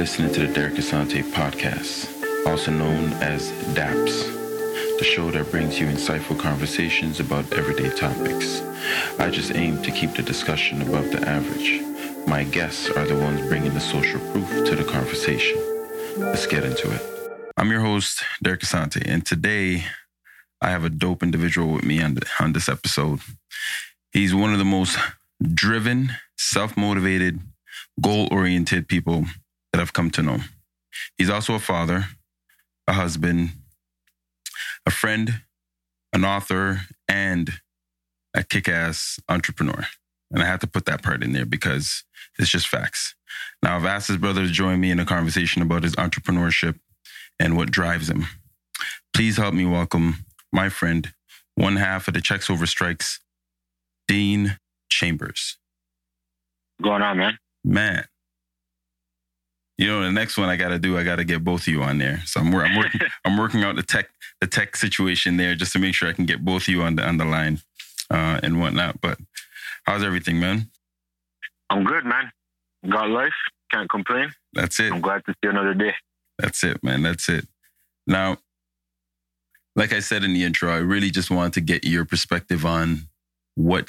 listening to the Derek Asante podcast, also known as DAPS, the show that brings you insightful conversations about everyday topics. I just aim to keep the discussion above the average. My guests are the ones bringing the social proof to the conversation. Let's get into it. I'm your host, Derek Asante, and today I have a dope individual with me on, the, on this episode. He's one of the most driven, self motivated, goal oriented people that I've come to know. He's also a father, a husband, a friend, an author, and a kick ass entrepreneur. And I have to put that part in there because it's just facts. Now, I've asked his brother to join me in a conversation about his entrepreneurship and what drives him. Please help me welcome my friend, one half of the Checks Over Strikes, Dean Chambers. What's going on, man? Man. You know, the next one I got to do, I got to get both of you on there. So I'm, I'm working, I'm working out the tech, the tech situation there just to make sure I can get both of you on the on the line uh, and whatnot. But how's everything, man? I'm good, man. Got life. Can't complain. That's it. I'm glad to see another day. That's it, man. That's it. Now, like I said in the intro, I really just wanted to get your perspective on what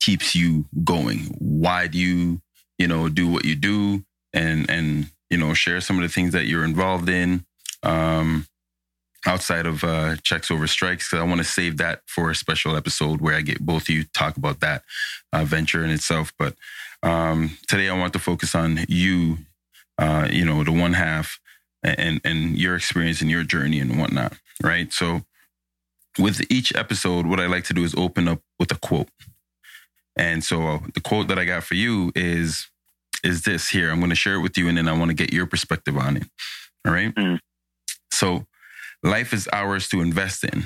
keeps you going. Why do you, you know, do what you do, and and you know, share some of the things that you're involved in um, outside of uh, checks over strikes. Because I want to save that for a special episode where I get both of you talk about that uh, venture in itself. But um, today I want to focus on you, uh, you know, the one half and and your experience and your journey and whatnot, right? So with each episode, what I like to do is open up with a quote. And so the quote that I got for you is is this here. I'm going to share it with you, and then I want to get your perspective on it. All right. Mm. So life is ours to invest in,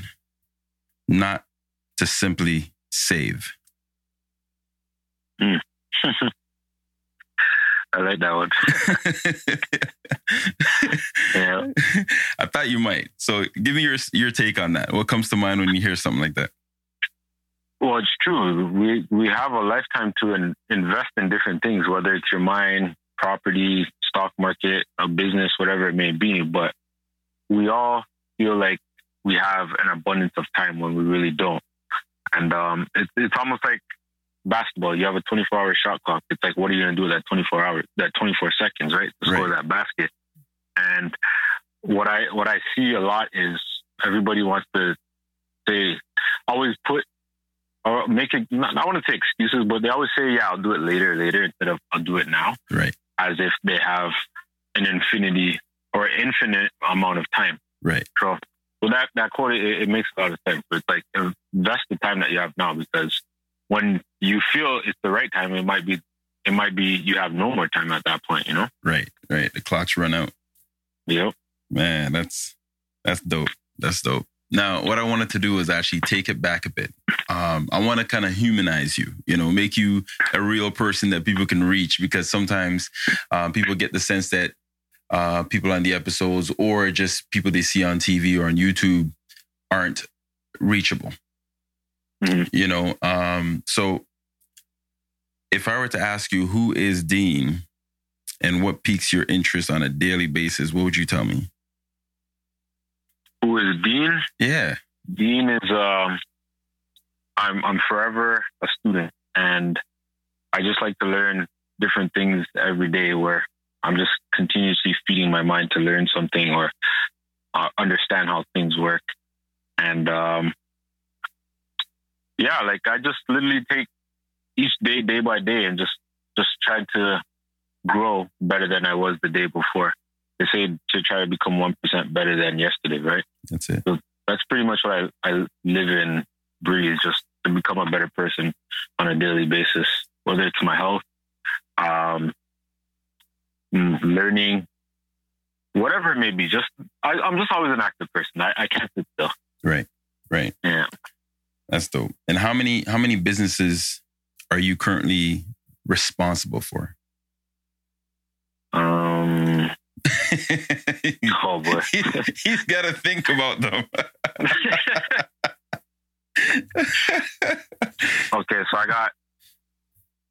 not to simply save. Mm. I like that one. yeah. I thought you might. So give me your your take on that. What comes to mind when you hear something like that? Well, it's true. We we have a lifetime to in, invest in different things, whether it's your mind, property, stock market, a business, whatever it may be. But we all feel like we have an abundance of time when we really don't. And um, it's it's almost like basketball. You have a 24 hour shot clock. It's like, what are you going to do with that 24 hours, that 24 seconds, right? To score Right. that basket. And what I what I see a lot is everybody wants to say, always put or make it. Not, I want to say excuses, but they always say, yeah, I'll do it later, later instead of I'll do it now, Right. as if they have an infinity or infinite amount of time. Right. So, well, that that quote it, it makes a lot of sense. It's like uh, invest the time that you have now because when you feel it's the right time, it might be it might be you have no more time at that point. You know. Right. Right. The clock's run out. Yep. Man, that's that's dope. That's dope. Now, what I wanted to do is actually take it back a bit. Um, I want to kind of humanize you, you know, make you a real person that people can reach because sometimes uh, people get the sense that uh, people on the episodes or just people they see on TV or on YouTube aren't reachable. Mhm. You know, um, so if I were to ask you who is Dean and what piques your interest on a daily basis, what would you tell me? Who is Dean? Yeah. Dean is um, I'm I'm forever a student, and I just like to learn different things every day. Where I'm just continuously feeding my mind to learn something or uh, understand how things work, and um, yeah, like I just literally take each day, day by day, and just just try to grow better than I was the day before. They say to try to become one percent better than yesterday, right? That's it. that's pretty much what I, I live in, breathe, just to become a better person on a daily basis, whether it's my health, um, mm, learning, whatever it may be. Just I, I'm just always an active person. I, I can't sit still. Right. Right. Yeah. That's dope. And how many how many businesses are you currently responsible for? Um. oh boy, he, he's got to think about them. okay, so I got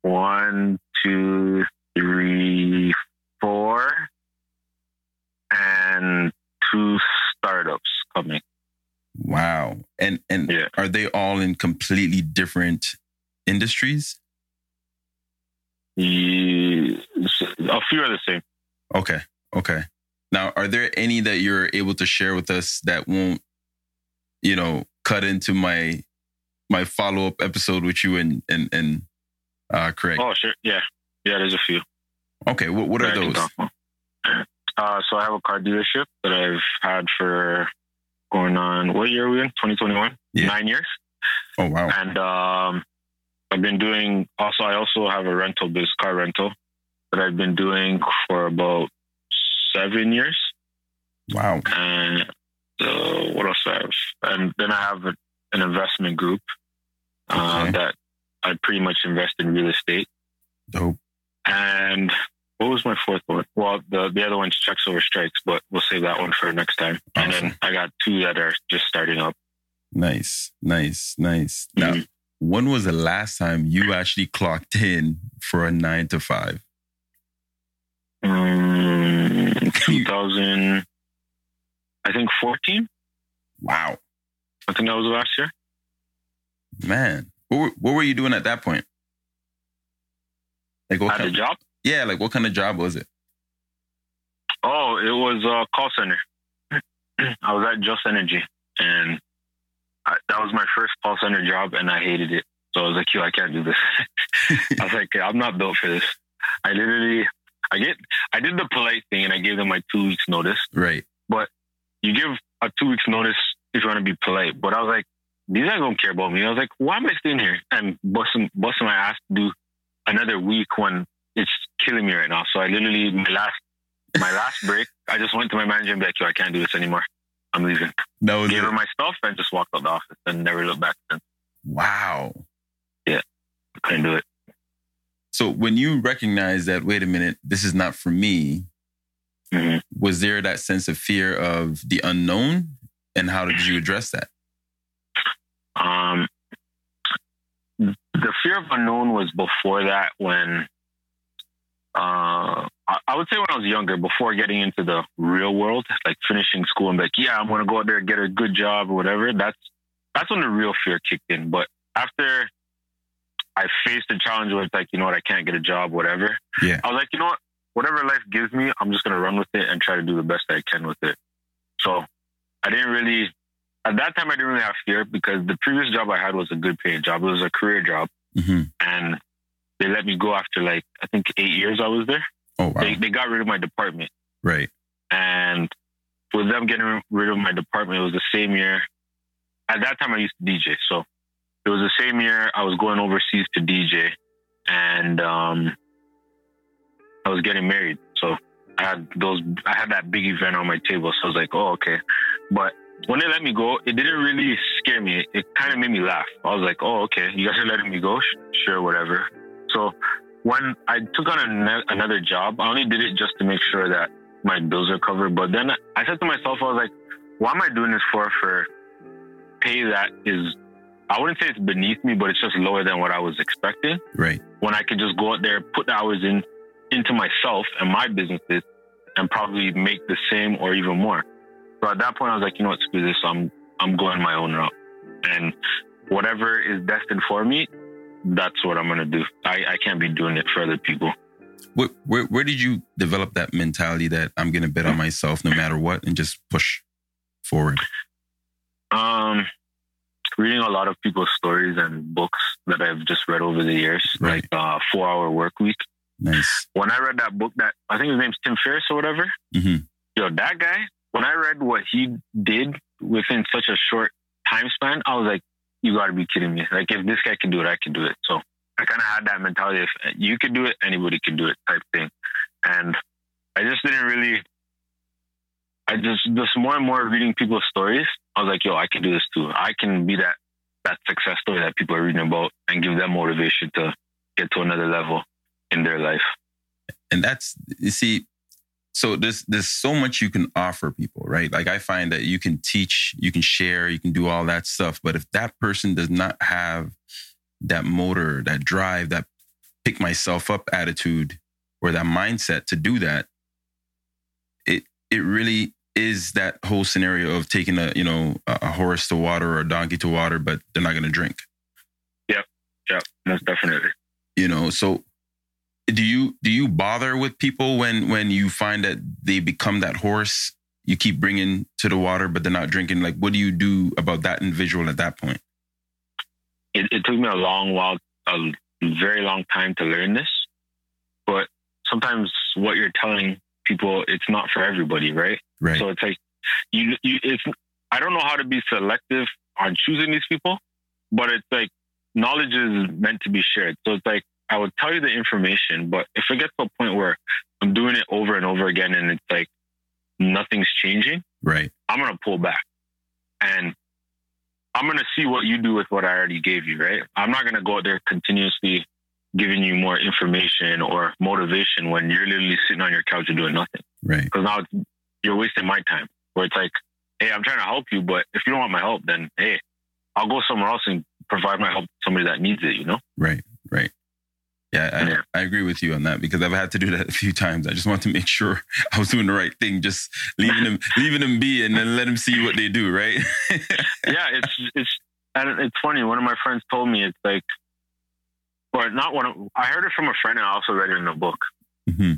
one, two, three, four, and two startups coming. Wow. And and yeah. are they all in completely different industries? Yeah, a few are the same. Okay. Okay. Now, are there any that you're able to share with us that won't, you know, cut into my my follow up episode with you and and and uh, Craig? Oh, sure. Yeah. Yeah, there's a few. Okay. What what are that I can those? Uh, so I have a car dealership that I've had for going on, what year are we in? 2021? Yeah. Nine years. Oh wow. And um, I've been doing, also, I also have a rental biz, car rental, that I've been doing for about seven years. Wow. And uh, what else I have? And then I have a, an investment group uh, Okay. that I pretty much invest in real estate. Dope. And what was my fourth one? Well, the, the other one's checks over strikes, but we'll save that one for next time. And then I got two that are just starting up. Nice. Nice. Nice. Now, Mhm. when was the last time you actually clocked in for a nine to five? Um, 2000, I think 14. Wow. I think that was last year. Man. What were, what were you doing at that point? Like what I had a kind, job. yeah, like what kind of job was it? Oh, it was a call center. I was at Just Energy, and I, that was my first call center job, and I hated it. So I was like, "Yo, I can't do this." I was like, "I'm not built for this." I literally, I get, I did the polite thing, and I gave them my two weeks notice. right. But you give a two weeks notice if you want to be polite, but I was like, "These guys don't care about me." I was like, "Why am I staying here and busting, busting my ass to do another week when it's killing me right now?" So I literally, my last, my last break, I just went to my manager and be like, "Yo, I can't do this anymore. I'm leaving." That was Gave it. her my stuff and just walked out the office and never looked back. Then Wow. Yeah, couldn't do it. So when you recognize that, wait a minute, this is not for me, hmm was there that sense of fear of the unknown? And how did you address that? Um, the fear of unknown was before that when uh, I, I would say when I was younger, before getting into the real world, like finishing school and like, yeah, I'm gonna go out there and get a good job or whatever. That's that's when the real fear kicked in. But after I faced the challenge with like, you know what, I can't get a job, whatever. Yeah. I was like, you know what, whatever life gives me, I'm just gonna run with it and try to do the best I can with it. So I didn't really at that time I didn't really have fear because the previous job I had was a good paying job. It was a career job hmm and they let me go after like I think eight years I was there. Oh wow. They they got rid of my department. right. And with them getting rid of my department, it was the same year. At that time I used to DJ. So it was the same year I was going overseas to DJ and um I was getting married. So I had those I had that big event on my table. So I was like, oh okay. But when they let me go, it didn't really scare me. It, kind of made me laugh. I was like, oh, okay, you guys are letting me go? Sure, whatever. So when I took on an- another job, I only did it just to make sure that my bills are covered. But then I said to myself, I was like, what am I doing this for? For pay that is, I wouldn't say it's beneath me, but it's just lower than what I was expecting Right. when I could just go out there, put the hours in into myself and my businesses, and probably make the same or even more. So at that point, I was like, you know what, screw this. I'm I'm going my own route, and whatever is destined for me, that's what I'm gonna do. I, I can't be doing it for other people. Where, where where did you develop that mentality that I'm gonna bet on myself no matter what and just push forward? Um, reading a lot of people's stories and books that I've just read over the years, Right. like uh, Four Hour Work Week. Nice. When I read that book, that I think his name's Tim Ferriss or whatever. hmm yo, that guy, when I read what he did within such a short time span, I was like, you got to be kidding me. Like, if this guy can do it, I can do it. So I kind of had that mentality if you could do it, anybody can do it type thing. And I just didn't really, I just, just more and more reading people's stories, I was like, yo, I can do this too. I can be that, that success story that people are reading about and give them motivation to get to another level in their life. and that's you see so there's there's so much you can offer people right like i find that you can teach you can share you can do all that stuff but if that person does not have that motor that drive that pick myself up attitude or that mindset to do that it it really is that whole scenario of taking a you know a, horse to water or a donkey to water, but they're not going to drink. Yep, yep, most definitely. You know, so do you do you bother with people when when you find that they become that horse you keep bringing to the water but they're not drinking like what do you do about that individual at that point it, it took me a long while a very long time to learn this but sometimes what you're telling people it's not for everybody right right so it's like you, you it's i don't know how to be selective on choosing these people but it's like knowledge is meant to be shared so it's like I would tell you the information, but if it gets to a point where I'm doing it over and over again and it's like nothing's changing, right? I'm gonna pull back and I'm gonna see what you do with what I already gave you, right? I'm not gonna go out there continuously giving you more information or motivation when you're literally sitting on your couch and doing nothing, right? Because now you're wasting my time. Where it's like, hey, I'm trying to help you, but if you don't want my help, then hey, I'll go somewhere else and provide my help to somebody that needs it. You know? Right. Right. Yeah, I, yeah. I, agree with you on that because I've had to do that a few times. I just want to make sure I was doing the right thing, just leaving them, leaving them be, and then let them see what they do. Right? yeah, it's it's and it's funny. One of my friends told me it's like, or not one. Of, I heard it from a friend, and I also read it in a book. Mm-hmm.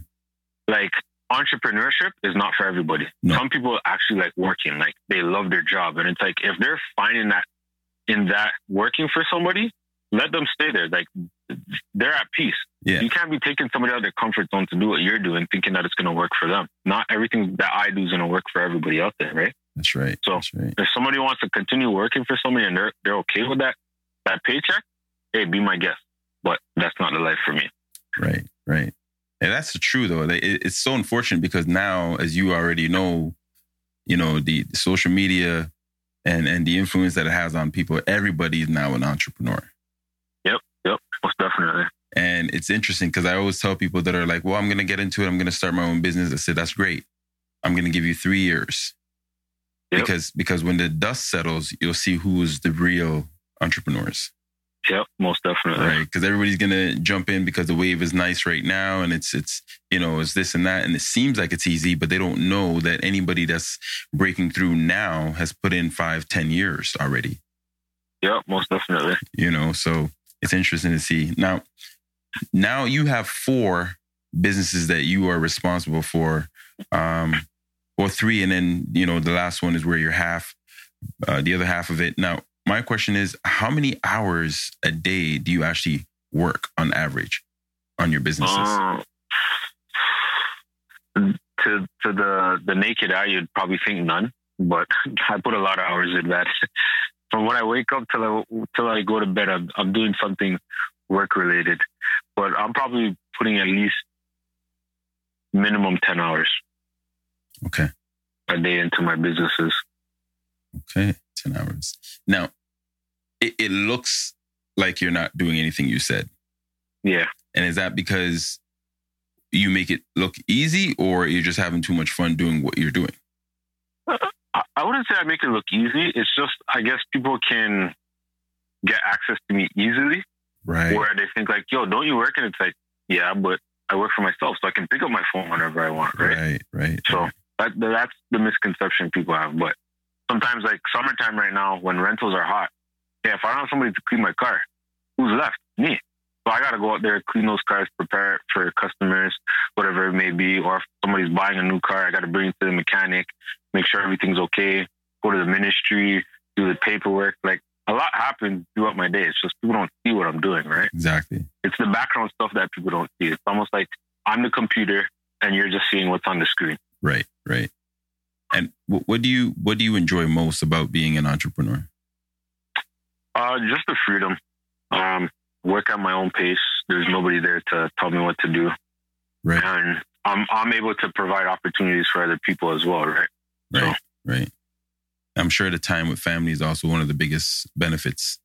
Like entrepreneurship is not for everybody. No. Some people actually like working, like they love their job, and it's like if they're finding that in that working for somebody, let them stay there. Like they're at peace. Yeah. You can't be taking somebody out of their comfort zone to do what you're doing, thinking that it's going to work for them. Not everything that I do is going to work for everybody out there, right? That's right. So That's right. if somebody wants to continue working for somebody and they're they're okay with that that paycheck, hey, be my guest. But that's not the life for me. Right. Right. And that's true though. It's so unfortunate because now, as you already know, you know the, the social media and and the influence that it has on people. Everybody is now an entrepreneur. Yep. Yep. Most definitely. And it's interesting because I always tell people that are like, well, I'm going to get into it. I'm going to start my own business. I said, that's great. I'm going to give you three years. Yep. Because because when the dust settles, you'll see who is the real entrepreneurs. Yep, most definitely. Right, because everybody's gonna jump in because the wave is nice right now, and it's it's you know it's this and that, and it seems like it's easy, but they don't know that anybody that's breaking through now has put in five, ten years already. Yep, most definitely. You know, so it's interesting to see. Now, now you have four businesses that you are responsible for, um, or three, and then you know the last one is where you're half, uh, the other half of it. Now, my question is, how many hours a day do you actually work on average on your businesses? Uh, to to the the naked eye, you'd probably think none, but I put a lot of hours in that from when I wake up till I till I go to bed, I'm, I'm doing something work related. But I'm probably putting at least minimum ten hours. Okay. A day into my businesses. Okay, ten hours. Now, it, it looks like you're not doing anything you said. Yeah. And is that because you make it look easy, or you're just having too much fun doing what you're doing? Uh, I wouldn't say I make it look easy. It's just I guess people can get access to me easily. Right. Where they think like, yo, don't you work? And it's like, yeah, but I work for myself, so I can pick up my phone whenever I want, right? Right, right. So right. That, that's the misconception people have. But sometimes, like summertime right now, when rentals are hot, yeah, if I don't have somebody to clean my car, who's left? Me. So I got to go out there, clean those cars, prepare for customers, whatever it may be. Or if somebody's buying a new car, I got to bring it to the mechanic, make sure everything's okay, go to the ministry, do the paperwork. Like a lot happens throughout my day. It's just people don't see what I'm doing, right? Exactly. It's the background stuff that people don't see. It's almost like I'm the computer and you're just seeing what's on the screen. Right, right. And what do you what do you enjoy most about being an entrepreneur? Uh, just the freedom. Um, work at my own pace. There's nobody there to tell me what to do. Right. And I'm I'm able to provide opportunities for other people as well, right? Right. So, right. I'm sure the time with family is also one of the biggest benefits.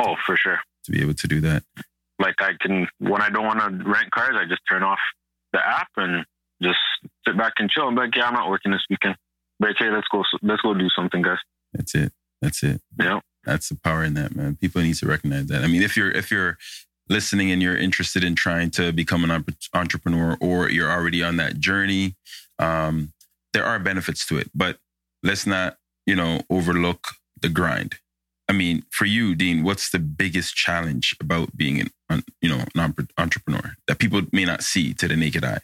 Oh, for sure. To be able to do that. Like I can when I don't want to rent cars, I just turn off the app and just sit back and chill. I'm like, yeah, I'm not working this weekend. But okay, let's go let's go do something, guys. That's it. That's it. Yeah. That's the power in that, man. People need to recognize that. I mean, if you're if you're listening and you're interested in trying to become an entrepreneur or you're already on that journey, um, there are benefits to it. But let's not, you know, overlook the grind. I mean, for you, Dean, what's the biggest challenge about being an, you know, an entrepreneur that people may not see to the naked eye?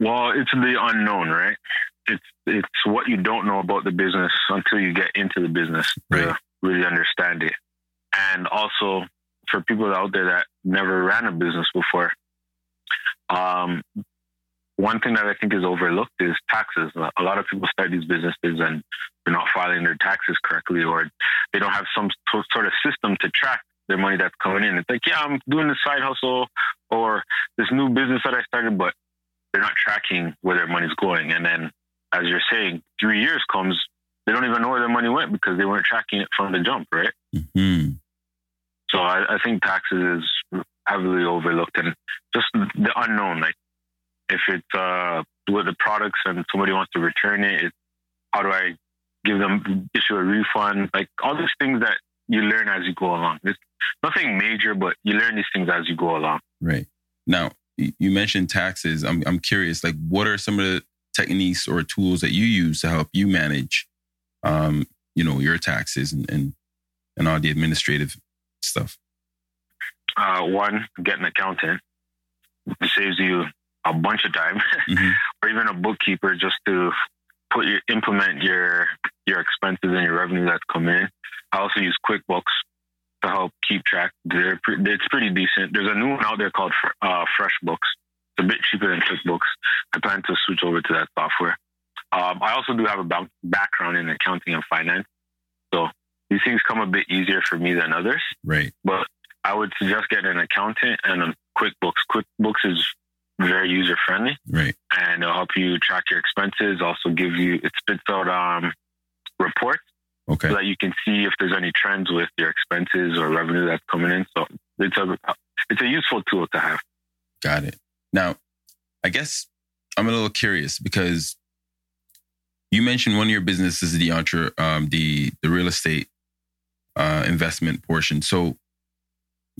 Well, it's the unknown, right? It's it's what you don't know about the business until you get into the business right. to really understand it. And also for people out there that never ran a business before, um, one thing that I think is overlooked is taxes. A lot of people start these businesses and they're not filing their taxes correctly, or they don't have some sort of system to track their money that's coming in. It's like, yeah, I'm doing this side hustle or this new business that I started, but they're not tracking where their money's going. And then, as you're saying, three years comes, they don't even know where their money went because they weren't tracking it from the jump, right? Mm-hmm. So I, I think taxes is heavily overlooked and just the unknown. Like if it's uh, with the products and somebody wants to return it, it's how do I give them issue a refund? Like all these things that you learn as you go along. It's nothing major, but you learn these things as you go along. Right. Now, you mentioned taxes. I'm I'm curious, like what are some of the techniques or tools that you use to help you manage um, you know, your taxes and, and and all the administrative stuff? Uh, one, get an accountant. It saves you a bunch of time, mm-hmm. or even a bookkeeper just to put your implement your your expenses and your revenue that's coming in. I also use QuickBooks to help keep track. They're pre- it's pretty decent. There's a new one out there called uh, FreshBooks. It's a bit cheaper than QuickBooks. I plan to switch over to that software. Um, I also do have a background in accounting and finance, so these things come a bit easier for me than others. Right. But I would suggest getting an accountant and a QuickBooks. QuickBooks is very user friendly. Right. And it'll help you track your expenses. Also give you it spits out um reports. Okay. So that you can see if there's any trends with your expenses or revenue that's coming in. So it's a it's a useful tool to have. Got it. Now, I guess I'm a little curious because you mentioned one of your businesses, the entre, um, the the real estate uh, investment portion. So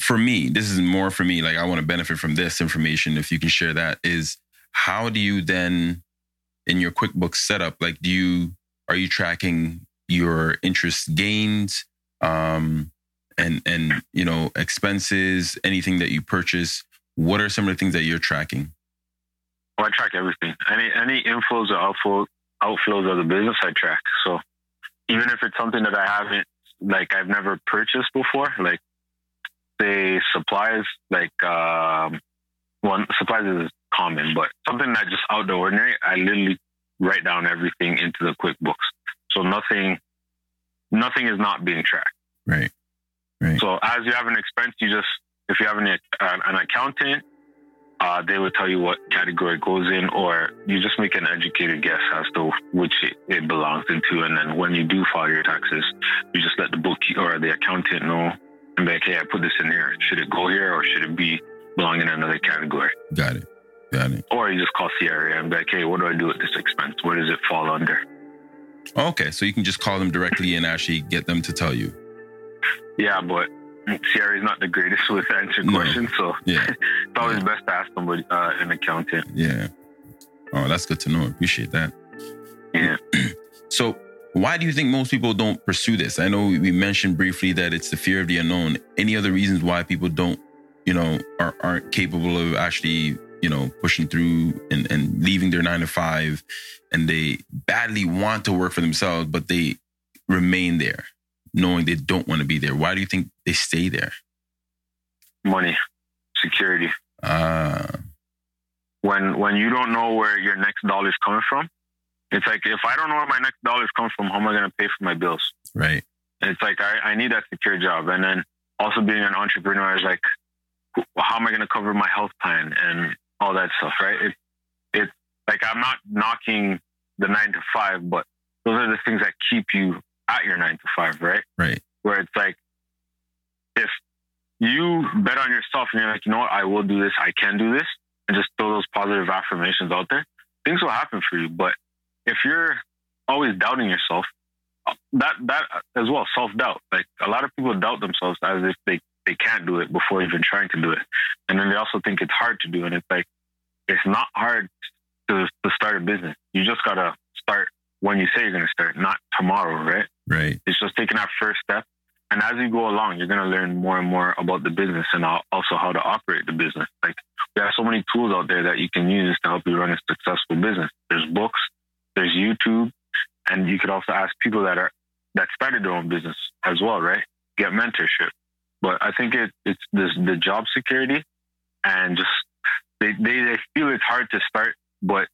for me, this is more for me. Like I want to benefit from this information. If you can share that, is how do you then in your QuickBooks setup? Like, do you are you tracking your interest gains, um, and and you know expenses, anything that you purchase? What are some of the things that you're tracking? Well, I track everything. Any any inflows or outflows outflows of the business I track. So even if it's something that I haven't like I've never purchased before, like say supplies, like um, one supplies is common, but something that just out the ordinary, I literally write down everything into the QuickBooks. So nothing, nothing is not being tracked. Right. Right. So as you have an expense, you just if you have an, an accountant, uh, they will tell you what category it goes in, or you just make an educated guess as to which it, it belongs into. And then when you do file your taxes, you just let the book or the accountant know and be like, hey, I put this in here. Should it go here or should it be belong in another category? Got it. Got it. Or you just call CRA and be like, hey, what do I do with this expense? Where does it fall under? Okay, so you can just call them directly and actually get them to tell you. Yeah, but is not the greatest with answering no. questions, so yeah. it's always yeah. best to ask somebody, uh, an accountant. Yeah. Oh, that's good to know. Appreciate that. Yeah. so, why do you think most people don't pursue this? I know we mentioned briefly that it's the fear of the unknown. Any other reasons why people don't, you know, are, aren't capable of actually, you know, pushing through and, and leaving their nine to five and they badly want to work for themselves, but they remain there? knowing they don't want to be there? Why do you think they stay there? Money, security. Uh, when when you don't know where your next dollar is coming from, it's like if I don't know where my next dollar is coming from, how am I going to pay for my bills? Right. And it's like I, I need that secure job, and then also being an entrepreneur is like, how am I going to cover my health plan and all that stuff, right? It, it's like I'm not knocking the nine to five, but those are the things that keep you at your nine to five, right? Right. Where it's like, if you bet on yourself and you're like, you know what, I will do this, I can do this, and just throw those positive affirmations out there, things will happen for you. But if you're always doubting yourself, that that as well, self doubt. Like a lot of people doubt themselves as if they they can't do it before even trying to do it, and then they also think it's hard to do. And it's like it's not hard to to start a business. You just gotta start when you say you're gonna start, not tomorrow, right? Right. It's just taking that first step. And as you go along, you're to learn more and more about the business and also how to operate the business. Like we have so many tools out there that you can use to help you run a successful business. There's books, there's YouTube, and you could also ask people that are that started their own business as well, right? Get mentorship. But I think it, it's this, the job security and just they, they, they feel it's hard to start, but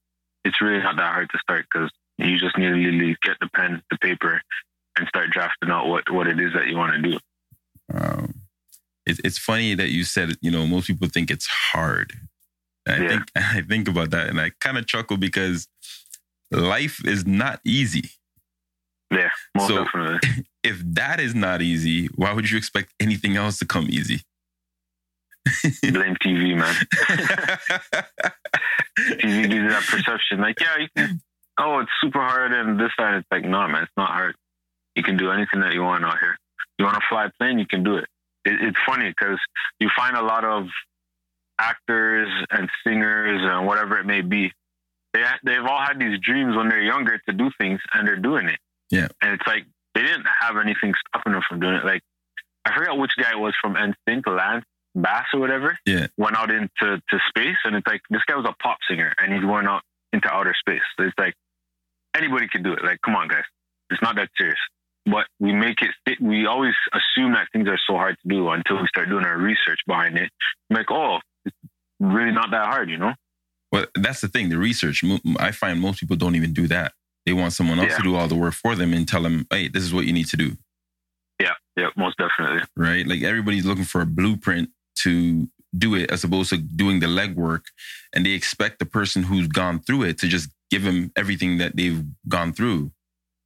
it's really not that hard to start because you just need to literally get the pen, the paper, and start drafting out what, what it is that you want to do. Um, it's it's funny that you said, you know, most people think it's hard. I yeah. think I think about that and I kind of chuckle because life is not easy. Yeah, most so definitely. If that is not easy, why would you expect anything else to come easy? Blame TV, man. You that perception. Like, yeah, you can, oh, it's super hard and this side. It's like, no, man, it's not hard. You can do anything that you want out here. You want to fly a plane, you can do it. it it's funny because you find a lot of actors and singers and whatever it may be. They, they've all had these dreams when they're younger to do things and they're doing it. Yeah. And it's like they didn't have anything stopping them from doing it. Like I forgot which guy it was from NSYNC, Lance Bass or whatever. Yeah. Went out into to space and it's like this guy was a pop singer and he's going out into outer space. So it's like anybody can do it. Like, come on, guys. It's not that serious. But we make it, we always assume that things are so hard to do until we start doing our research behind it. I'm like, oh, it's really not that hard, you know? Well, that's the thing. The research, I find most people don't even do that. They want someone else yeah. to do all the work for them and tell them, hey, this is what you need to do. Yeah, yeah, most definitely. Right? Like everybody's looking for a blueprint to do it as opposed to doing the legwork. And they expect the person who's gone through it to just give them everything that they've gone through.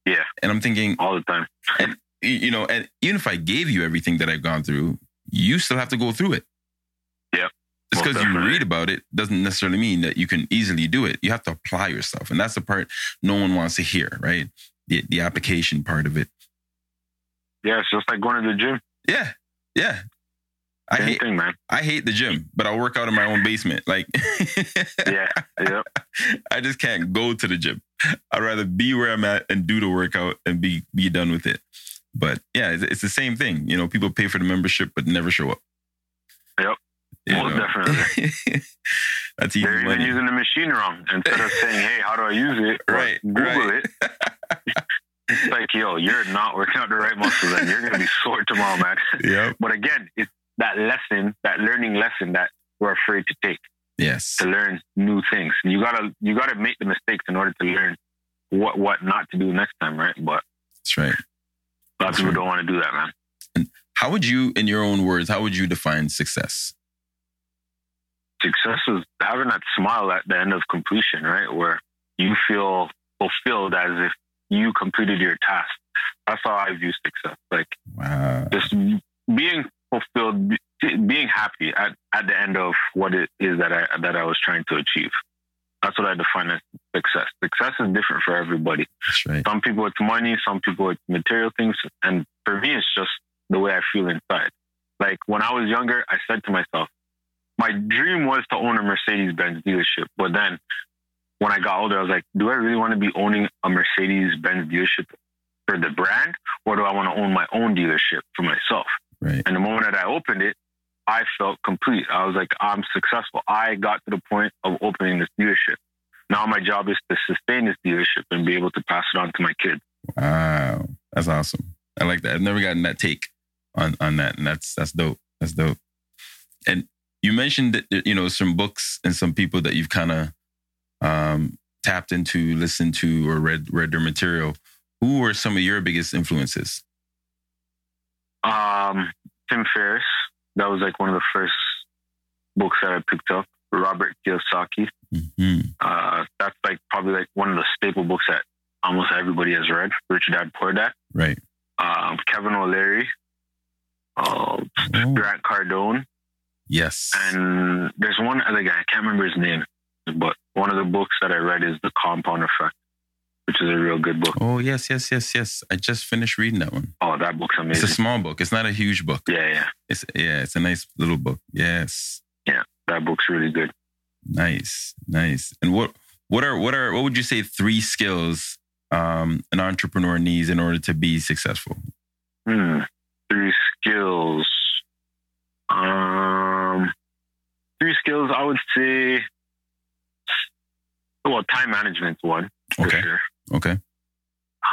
Yeah. And I'm thinking all the time. and, you know, and even if I gave you everything that I've gone through, you still have to go through it. Yeah. Just because you read about it doesn't necessarily mean that you can easily do it. You have to apply yourself. And that's the part no one wants to hear, right? The, the application part of it. Yeah, it's just like going to the gym. Yeah. Yeah. I hate, thing, man. I hate the gym, but I'll work out in my own basement. Like, yeah, yep. I just can't go to the gym. I'd rather be where I'm at and do the workout and be be done with it. But yeah, it's, it's the same thing. You know, people pay for the membership but never show up. Yep. You Most know? definitely. That's easy They're money. even using the machine wrong. Instead of saying, "Hey, how do I use it?" Right. Google right. it. it's like, yo, you're not working out the right muscles, and you're gonna be sore tomorrow, man. Yep. But again, it's that lesson, that learning lesson that we're afraid to take. Yes. To learn new things. You gotta you gotta make the mistakes in order to learn what what not to do next time, right? But that's right. A lot of people right. don't want to do that, man. And how would you, in your own words, how would you define success? Success is having that smile at the end of completion, right? Where you feel fulfilled as if you completed your task. That's how I view success. Like wow. just being fulfilled, being happy at, at the end of what it is that I that I was trying to achieve. That's what I define as success. Success is different for everybody. Right. Some people it's money, some people it's material things, and for me, it's just the way I feel inside. Like when I was younger, I said to myself, my dream was to own a Mercedes Benz dealership. But then when I got older, I was like, do I really want to be owning a Mercedes Benz dealership for the brand, or do I want to own my own dealership for myself? Right. And the moment that I opened it, I felt complete. I was like, I'm successful. I got to the point of opening this dealership. Now my job is to sustain this dealership and be able to pass it on to my kids. Wow. That's awesome. I like that. I've never gotten that take on, on that. And that's that's dope. That's dope. And you mentioned that you know some books and some people that you've kind of um, tapped into, listened to, or read read their material. Who were some of your biggest influences? Um, Tim Ferriss. That was like one of the first books that I picked up. Robert Kiyosaki. Mm-hmm. Uh, that's like probably like one of the staple books that almost everybody has read. Rich Dad Poor Dad. Right. Um, Kevin O'Leary. Uh, oh. Grant Cardone. Yes. And there's one other guy. I can't remember his name, but one of the books that I read is The Compound Effect which is a real good book. Oh yes, yes, yes, yes. I just finished reading that one. Oh, that book's amazing. It's a small book. It's not a huge book. Yeah, yeah. It's yeah, it's a nice little book. Yes. Yeah, that book's really good. Nice, nice. And what what are what are what would you say three skills um, an entrepreneur needs in order to be successful? Hmm. Three skills. Um, three skills. I would say. Well, time management's one for Okay. sure. Okay.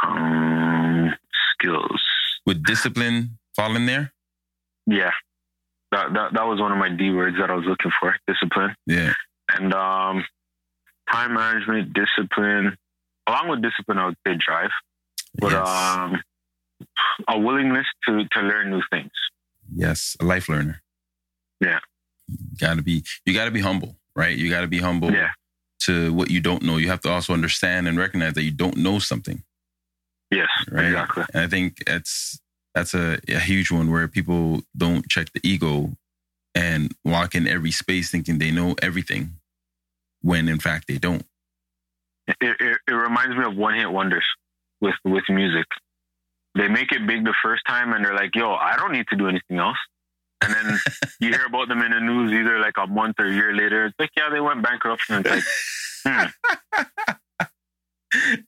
Um, skills. Would discipline fall in there? Yeah, that, that that was one of my D words that I was looking for. Discipline Yeah. and um, time management, discipline. Along with discipline, I would say drive, but yes. um, a willingness to to learn new things. yes. A life learner. Yeah. Gotta be, you gotta be humble, right? You gotta be humble Yeah, to what you don't know. You have to also understand and recognize that you don't know something. yes, right? exactly. And I think that's that's a, a huge one where people don't check the ego and walk in every space thinking they know everything, when in fact they don't. It, it, it reminds me of one hit wonders with with music. They make it big the first time, and they're like, "Yo, I don't need to do anything else." And then you hear about them in the news either like a month or a year later. It's like, yeah, they went bankrupt, and it's like, hmm,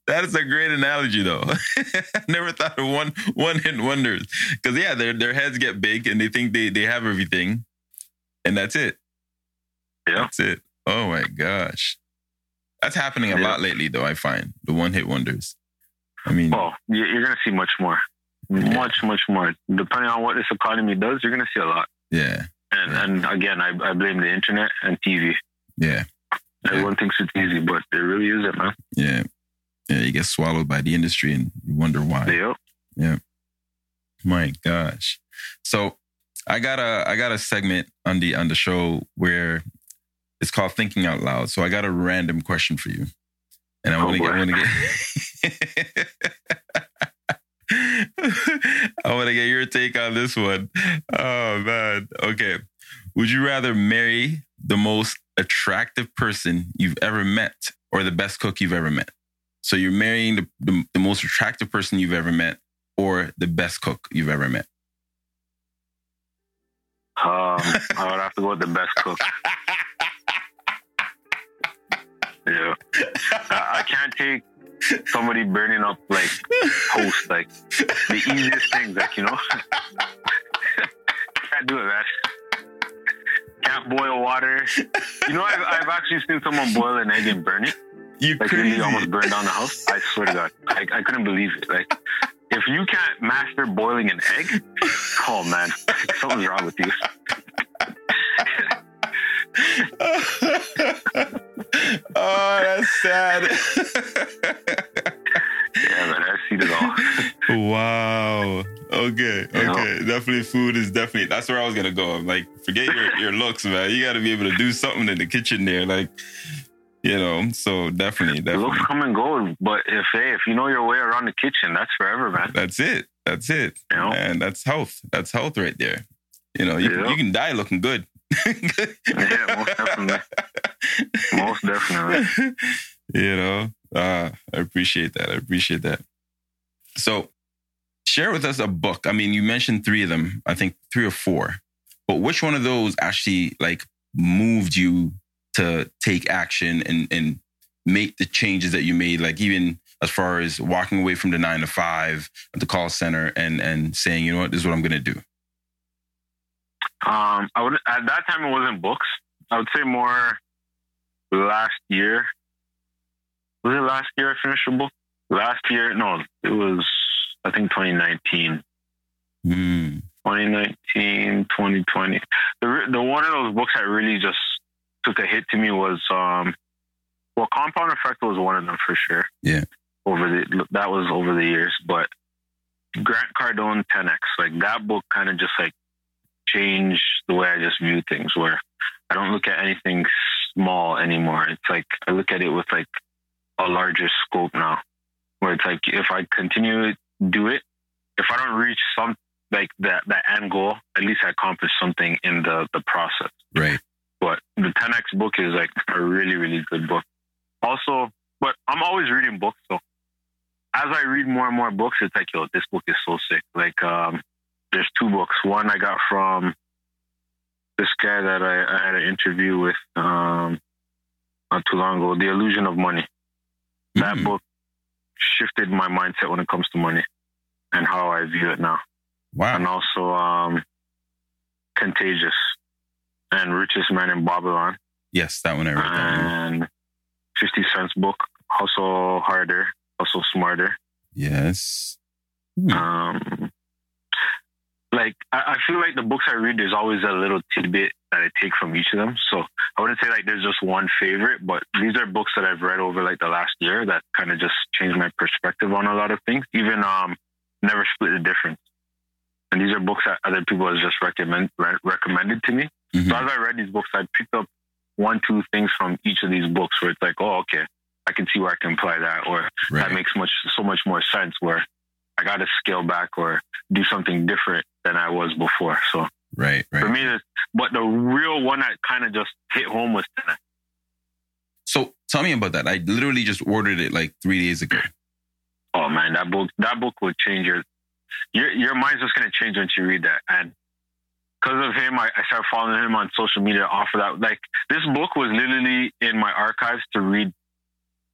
That is a great analogy, though. I never thought of one one hit wonders because yeah, their their heads get big and they think they they have everything, and that's it. Yeah. that's it. Oh my gosh, that's happening a Yeah. lot lately, though. I find the one hit wonders. I mean, well, you're gonna see much more, much, much more. Depending on what this economy does, you're gonna see a lot. yeah, And Yeah. and again, I, I blame the internet and TV. yeah. Everyone thinks it's easy, but it really isn't, man. Yeah. Yeah, you get swallowed by the industry and you wonder why. Yep. Yeah. My gosh. So I got a I got a segment on the on the show where it's called Thinking Out Loud. So I got a random question for you. And I Oh, want to get I want to get I want to get your take on this one. Oh man. Okay. Would you rather marry the most attractive person you've ever met or the best cook you've ever met? So you're marrying the, the, the most attractive person you've ever met or the best cook you've ever met? Um, I would have to go with the best cook. Yeah. I, I can't take somebody burning up like toast, like the easiest things, like you know. can't do it, man. Can't boil water. You know, I've, I've actually seen someone boil an egg and burn it. You Like crazy. really almost burned down the house. I swear to God, I, I couldn't believe it. Like, if you can't master boiling an egg, oh man, something's wrong with you. oh, that's sad. Yeah, man, I've seen it all. wow. Okay. Yeah. Okay. Definitely food is definitely that's where I was gonna go. I'm like, forget your, your looks, man. You gotta be able to do something in the kitchen there. Like, you know, so definitely, The looks come and go, but if hey, if you know your way around the kitchen, that's forever, man. That's it. That's it. You know? And that's health. That's health right there. You know, you, Yeah. you can die looking good. Yeah, most definitely. Most definitely. you know, uh, I appreciate that. I appreciate that. So, share with us a book. I mean, you mentioned three of them. I think three or four. But which one of those actually like moved you to take action and and make the changes that you made? Like even as far as walking away from the nine to five at the call center and and saying, you know what, this is what I'm gonna do. Um, I would at that time it wasn't books. I would say more last year. Was it last year I finished a book? Last year, no, it was I think 2019. Mm, 2019, 2020. The the one of those books that really just took a hit to me was um, well, Compound Effect was one of them for sure. Yeah. Over the that was over the years, but Grant Cardone 10x, like that book, kind of just like changed the way I just view things. Where I don't look at anything small anymore. It's like I look at it with like a larger scope now. Where it's like if I continue to do it, if I don't reach some like that that end goal, at least I accomplished something in the the process. right. But the 10x book is like a really really good book. Also, but I'm always reading books, so as I read more and more books, it's like yo, this book is so sick. Like um, there's two books. One I got from this guy that I, I had an interview with um, not too long ago. The Illusion of Money. That Mm, book shifted my mindset when it comes to money and how I view it now. Wow. And also um, Contagious and Richest Man in Babylon Yes, that one I read. One. and 50 Cent's book, Hustle Harder, Hustle Smarter. Yes. Hmm. Um, like I, I feel like the books I read, there's always a little tidbit that I take from each of them. So I wouldn't say like there's just one favorite, but these are books that I've read over like the last year that kind of just changed my perspective on a lot of things. Even um, Never Split the Difference. And these are books that other people have just recommend re- recommended to me. Mhm. So as I read these books, I picked up one, two things from each of these books where it's like, oh, okay, I can see where I can apply that, or that makes much so much more sense. Where I got to scale back or do something different than I was before. So Right. right. for me, it's- but the real one that kind of just hit home was 10X. So tell me about that. I literally just ordered it like three days ago. Oh man, that book that book will change your your your mind's just gonna change once you read that. And because of him, I, I started following him on social media off of that. Like this book was literally in my archives to read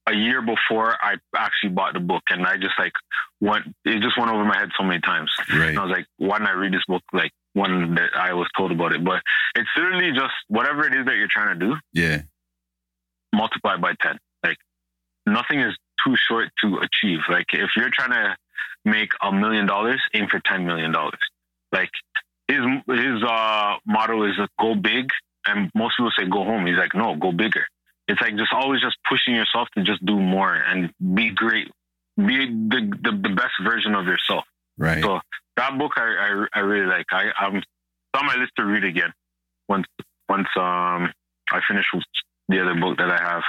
a year before I actually bought the book, and I just like went. It just went over my head so many times. Right. And I was like, why didn't I read this book like when that I was told about it? But it's literally just whatever it is that you're trying to do, Yeah. multiply by 10. Like nothing is too short to achieve. Like if you're trying to make a million dollars, aim for $10 million. Like his, his, uh, motto is go big. And most people say go home. He's like, no, go bigger. It's like just always just pushing yourself to just do more and be great. Be the, the, the best version of yourself. Right. So that book I, I, I really like. I, I'm it's on my list to read again once once um I finish the other book that I have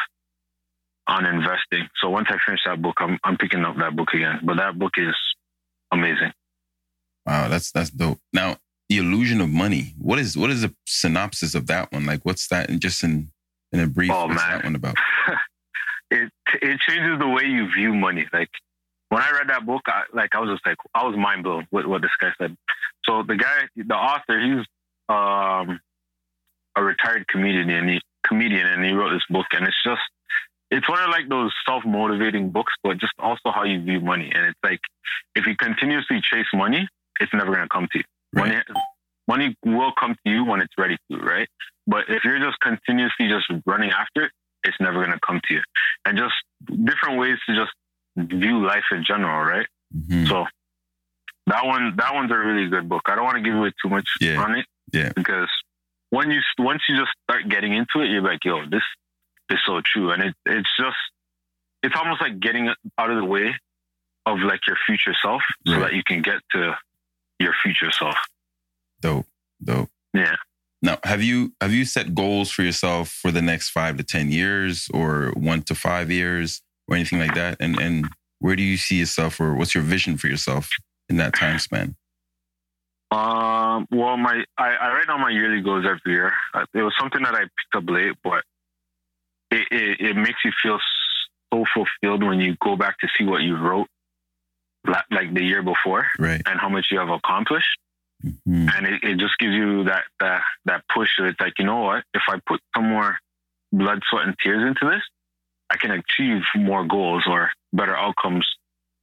on investing. So once I finish that book, I'm I'm picking up that book again. But that book is amazing. Wow. That's that's dope. Now, the illusion of money. What is what is the synopsis of that one? Like, what's that? And just in in a brief, Oh, what's man. that one about? it it changes the way you view money. Like when I read that book, I, like I was just like I was mind blown with what this guy said. So the guy, the author, he's um, a retired comedian, and he, comedian, and he wrote this book, and it's just it's one of like those self motivating books, but just also how you view money. And it's like if you continuously chase money, it's never gonna come to you. Right. Money, money will come to you when it's ready to, right? But if you're just continuously just running after it, it's never going to come to you. And just different ways to just view life in general, right? Mhm. So that one, that one's a really good book. I don't want to give away too much Yeah. on it, Yeah. because when you once you just start getting into it, you're like, yo, this is so true, and it it's just it's almost like getting out of the way of like your future self, so Right. that you can get to your future self. Dope. Dope. Yeah. Now, have you have you set goals for yourself for the next five to ten years, or one to five years, or anything like that? And and where do you see yourself, or what's your vision for yourself in that time span? Um, well, my I, I write down my yearly goals every year. Uh, It was something that I picked up late, but it, it, it makes you feel so fulfilled when you go back to see what you wrote like the year before Right. and how much you have accomplished. Mhm. And it, it just gives you that, that, that push. that It's like, you know what? If I put some more blood, sweat, and tears into this, I can achieve more goals or better outcomes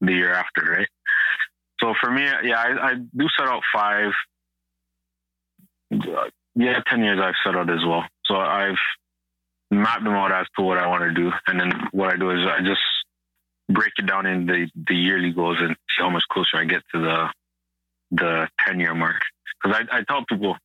the year after, right? So for me, yeah, I, I do set out five. Yeah, 10 years I've set out as well. So I've mapped them out as to what I want to do. And then what I do is I just break it down in the, the yearly goals and see how much closer I get to the the 10 year mark. Because I, I tell people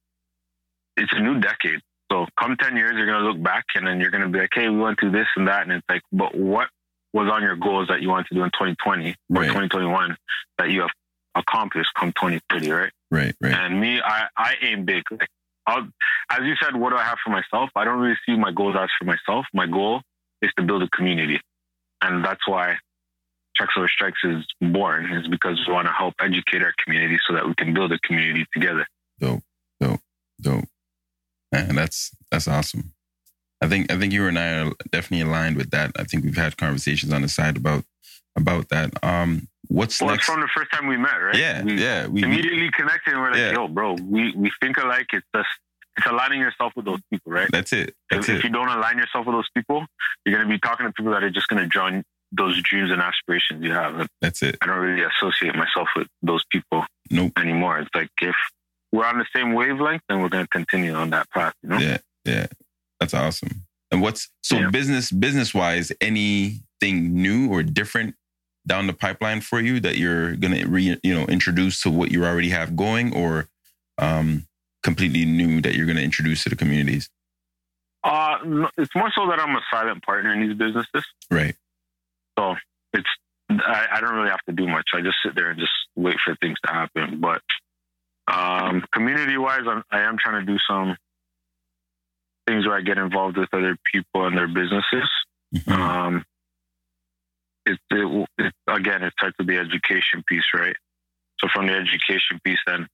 it's a new decade. So come 10 years, you're going to look back and then you're going to be like, hey, we went through this and that. And it's like, but what was on your goals that you wanted to do in 2020 or Right. 2021 that you have accomplished come 2030, right? Right. Right. And me, I, I aim big. Like, I'll, as you said, what do I have for myself? I don't really see my goals as for myself. My goal is to build a community. And that's why Checks Over Strikes is born, is because we want to help educate our community so that we can build a community together. Dope. Dope, dope. Man, that's that's awesome. I think I think you and I are definitely aligned with that. I think we've had conversations on the side about about that. Um, what's Well, next? from the first time we met, right? Yeah, we yeah. We, we immediately connected and we're like, Yeah. yo, bro, we, we think alike. It's just, it's aligning yourself with those people, right? that's it. That's if, it. if you don't align yourself with those people, you're going to be talking to people that are just going to drown those dreams and aspirations you have. That's it. I don't really associate myself with those people Nope. anymore. It's like if we're on the same wavelength, then we're going to continue on that path. You know? Yeah, yeah. That's awesome. And what's so Yeah. business business wise, anything new or different down the pipeline for you that you're gonna re, you know introduce to what you already have going, or um, completely new that you're gonna introduce to the communities? Uh, it's more so that I'm a silent partner in these businesses. Right. So it's I, I don't really have to do much. I just sit there and just wait for things to happen. But um, community wise, I'm, I am trying to do some things where I get involved with other people and their businesses. Mhm. Um, it, it, it again, it starts to the education piece, right? So from the education piece, then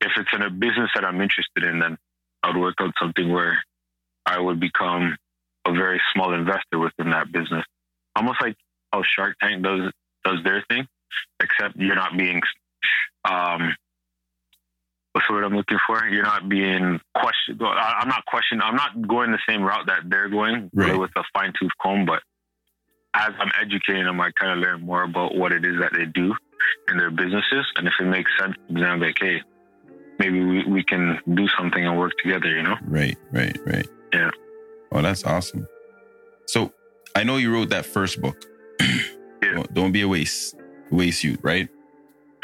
if it's in a business that I'm interested in, then I'd work out something where I would become a very small investor within that business, almost like how Shark Tank does does their thing, except you're not being um, what's the word I'm looking for? You're not being questioned. I'm not questioning. I'm not going the same route that they're going Right. with a fine tooth comb. But as I'm educating them, I kind of learn more about what it is that they do in their businesses, and if it makes sense, then I'm like, hey, maybe we, we can do something and work together. You know? Right, right, right. Yeah. Oh, that's awesome. So I know you wrote that first book. Don't- Don't be a waste waste you, right?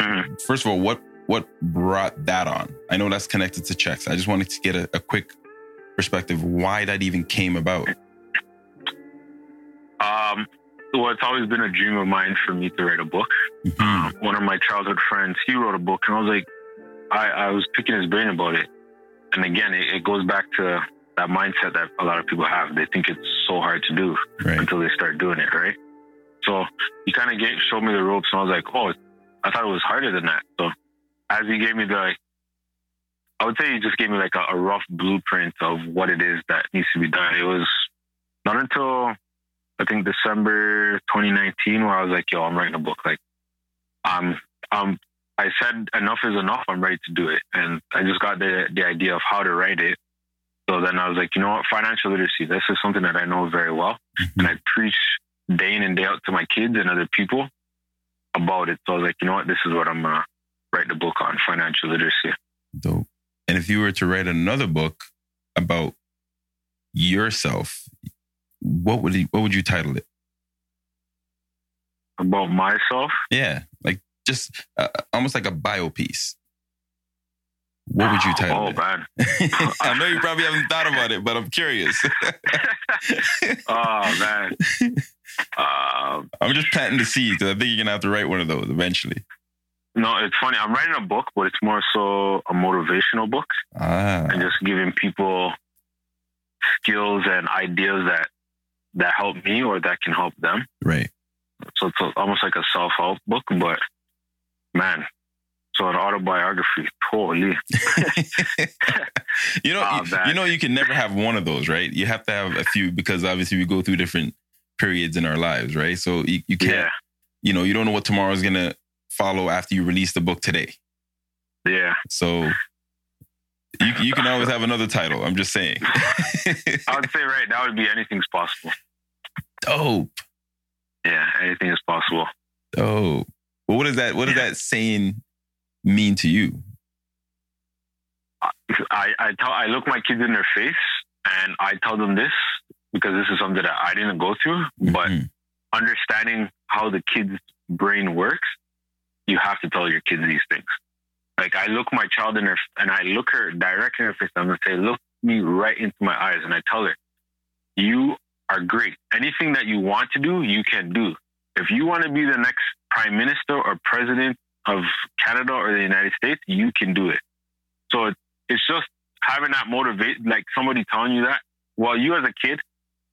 Mhm. First of all, what what brought that on? I know that's connected to checks. I just wanted to get a, a quick perspective why that even came about. Um, well, it's always been a dream of mine for me to write a book. Mhm. Um, one of my childhood friends, he wrote a book, and I was like, I, I was picking his brain about it. And again, it, it goes back to that mindset that a lot of people have. They think it's so hard to do Right. until they start doing it, right? So he kind of showed me the ropes, and I was like, oh, I thought it was harder than that. So as he gave me the, I would say he just gave me like a, a rough blueprint of what it is that needs to be done. It was not until I think December 2019 where I was like, yo, I'm writing a book. Like, um, um, I said enough is enough. I'm ready to do it, and I just got the the idea of how to write it. So then I was like, you know what, financial literacy. This is something that I know very well, and I preach day in and day out to my kids and other people about it. So I was like, you know what, this is what I'm gonna write the book on financial literacy. Dope. And if you were to write another book about yourself, what would you, what would you title it? About myself, Yeah, like just uh, almost like a bio piece. What would you title Oh it? man, I know you probably haven't thought about it, but I'm curious. oh man. Um, I'm just planting the seed because I think you're gonna have to write one of those eventually. no, it's funny. I'm writing a book, but it's more so a motivational book. Ah, and just giving people skills and ideas that that help me or that can help them. right. So it's almost like a self help book, but man, so an autobiography. Holy, you know, Oh, you, you know, you can never have one of those, right? You have to have a few because obviously we go through different periods in our lives, right? So you, you can't, yeah, you know, you don't know what tomorrow is gonna follow after you release the book today. yeah. So you, you can always have another title. I'm just saying. I would say right now would be anything's possible. dope, Yeah, anything is possible. dope. But what does that? What does that saying mean to you? I I tell I look my kids in their face and I tell them this because this is something that I didn't go through, but Mhm. understanding how the kid's brain works, you have to tell your kids these things. Like I look my child in her and I look her directly in her face. I'm gonna say, look me right into my eyes, and I tell her, you are great. Anything that you want to do, you can do. If you want to be the next prime minister or president of Canada or the United States, you can do it. So it's just having that motivate, like somebody telling you that. Well, you as a kid,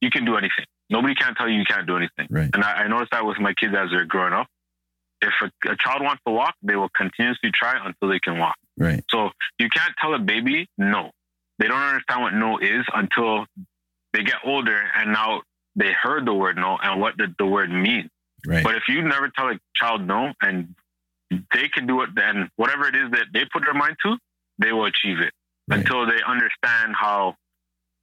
you can do anything. Nobody can tell you you can't do anything. Right. And I, I noticed that with my kids as they're growing up. If a, a child wants to walk, they will continuously try until they can walk. Right. So you can't tell a baby no. They don't understand what no is until they get older and now they heard the word no and what the, the word means. Right. But if you never tell a child no and they can do it, then whatever it is that they put their mind to, they will achieve it Right. until they understand how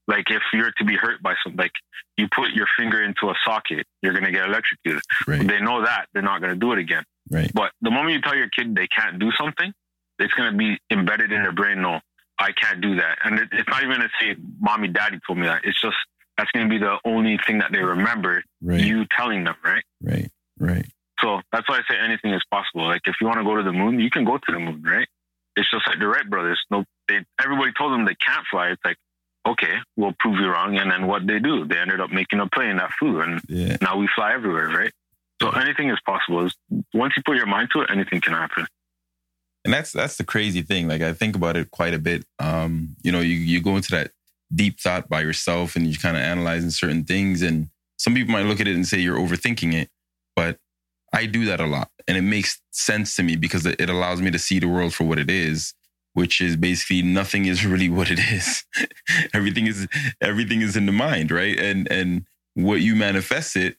Like if you're to be hurt by something, like you put your finger into a socket, you're going to get electrocuted. Right. They know that they're not going to do it again. Right. But the moment you tell your kid they can't do something, it's going to be embedded in their brain. No, I can't do that. And it, it's not even to say, mommy, daddy told me that. It's just, that's going to be the only thing that they remember you telling them, right? Right. Right. So that's why I say anything is possible. Like if you want to go to the moon, you can go to the moon, right? It's just like the Wright brothers. No, they, everybody told them they can't fly. It's like, okay, we'll prove you wrong. And then what they do, they ended up making a plane that flew, and Yeah. now we fly everywhere, right? So anything is possible. Once you put your mind to it, anything can happen. And that's that's the crazy thing. Like I think about it quite a bit. Um, you know, you you go into that deep thought by yourself and you kind of analyzing certain things. And some people might look at it and say you're overthinking it, but I do that a lot, and it makes sense to me because it allows me to see the world for what it is, which is basically nothing is really what it is. everything is everything is in the mind, right? And and what you manifest it,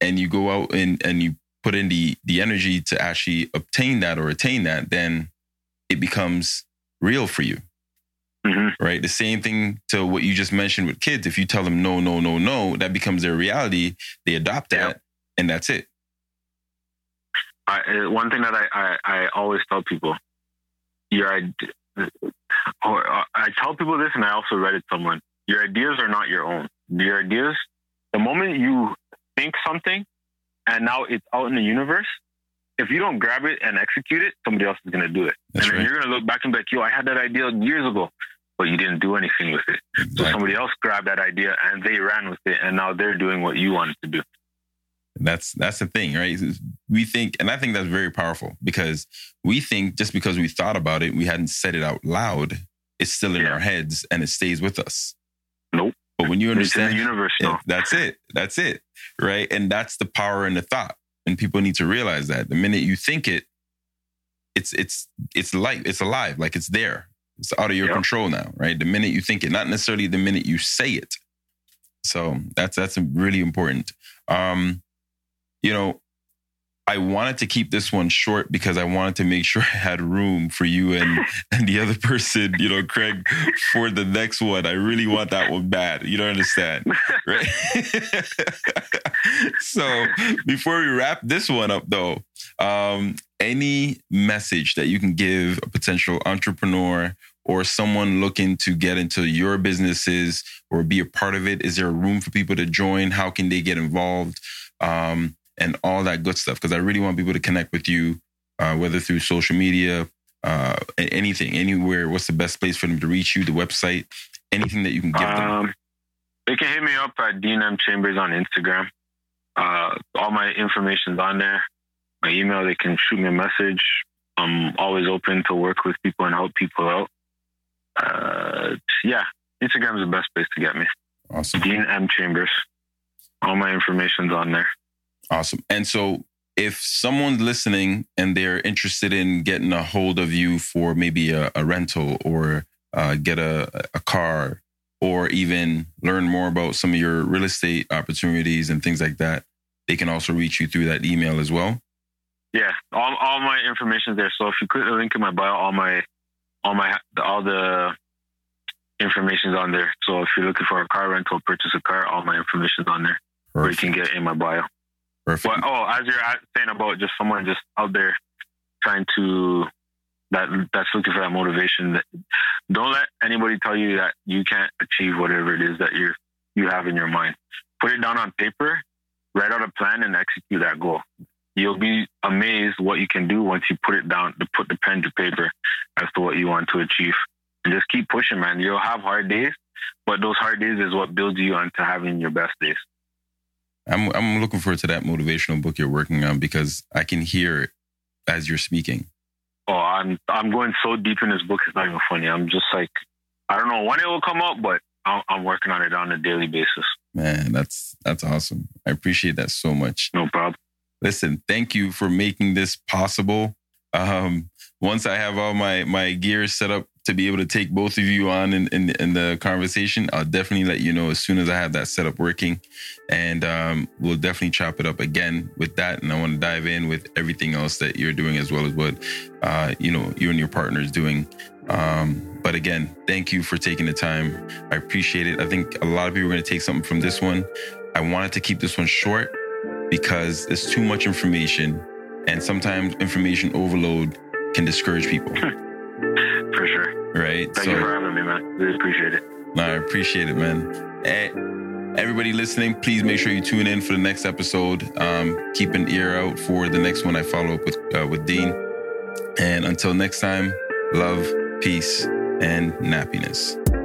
and you go out and and you put in the the energy to actually obtain that or attain that, then it becomes real for you, hmm right? The same thing to what you just mentioned with kids. If you tell them no, no, no, no, that becomes their reality. They adopt that, Yeah. and that's it. I, uh, one thing that I, I, I always tell people, your or uh, I tell people this, and I also read it someone. Your ideas are not your own. Your ideas, the moment you think something, and now it's out in the universe. If you don't grab it and execute it, somebody else is going to do it, That's and then right. you're going to look back and be like, "Yo, I had that idea years ago, but you didn't do anything with it." So somebody else grabbed that idea and they ran with it, and now they're doing what you wanted to do. That's that's the thing, right? We think, and I think that's very powerful because we think just because we thought about it, we hadn't said it out loud. It's still in Yeah. our heads and it stays with us. Nope. But when you in the understand, universe Yeah, that's it. That's it. Right. And that's the power in the thought. And people need to realize that the minute you think it, it's it's it's life, it's alive, like it's there. It's out of your Yeah. control now, right? The minute you think it, not necessarily the minute you say it. So that's that's really important. Um, you know, I wanted to keep this one short because I wanted to make sure I had room for you and and the other person, you know, Craig, for the next one. I really want that one bad. You don't understand, right? so before we wrap this one up, though, um, any message that you can give a potential entrepreneur or someone looking to get into your businesses or be a part of it? Is there room for people to join? How can they get involved? Um, and all that good stuff. Because I really want people to connect with you, uh, whether through social media, uh, anything, anywhere. What's the best place for them to reach you? The website, anything that you can give them. Um, they can hit me up at Dean M Chambers on Instagram. Uh, all my information's on there. My email, they can shoot me a message. I'm always open to work with people and help people out. Uh, yeah, Instagram is the best place to get me. Awesome. Dean M Chambers. All my information's on there. Awesome. And so if someone's listening and they're interested in getting a hold of you for maybe a, a rental or uh, get a, a car or even learn more about some of your real estate opportunities and things like that, they can also reach you through that email as well. Yeah, all all my information's there. So if you click the link in my bio, all my all my all the information's on there. So if you're looking for a car rental, purchase a car, all my information's on there. Or you can get in my bio. Perfect. But oh, as you're saying about just someone just out there trying to that that's looking for that motivation. Don't let anybody tell you that you can't achieve whatever it is that you you have in your mind. Put it down on paper, write out a plan, and execute that goal. You'll be amazed what you can do once you put it down to put the pen to paper as to what you want to achieve. And just keep pushing, man. You'll have hard days, but those hard days is what builds you onto having your best days. I'm I'm looking forward to that motivational book you're working on because I can hear it as you're speaking. Oh, I'm I'm going so deep in this book. It's not even funny. I'm just like, I don't know when it will come out, but I'm, I'm working on it on a daily basis. Man, that's that's awesome. I appreciate that so much. No problem. listen, thank you for making this possible. Um, once I have all my my gear set up to be able to take both of you on in, in, in the conversation, I'll definitely let you know as soon as I have that setup working, and um, we'll definitely chop it up again with that. And I want to dive in with everything else that you're doing as well as what uh, you know you and your partner is doing. Um, but again, thank you for taking the time. I appreciate it. I think a lot of people are going to take something from this one. I wanted to keep this one short because there's too much information, and sometimes information overload can discourage people. for sure. Right. Thank so, you for having me, man. Really appreciate it. No, I appreciate it, man. And everybody listening, please make sure you tune in for the next episode. Um, keep an ear out for the next one I follow up with uh, with Dean. And until next time, love, peace, and nappiness.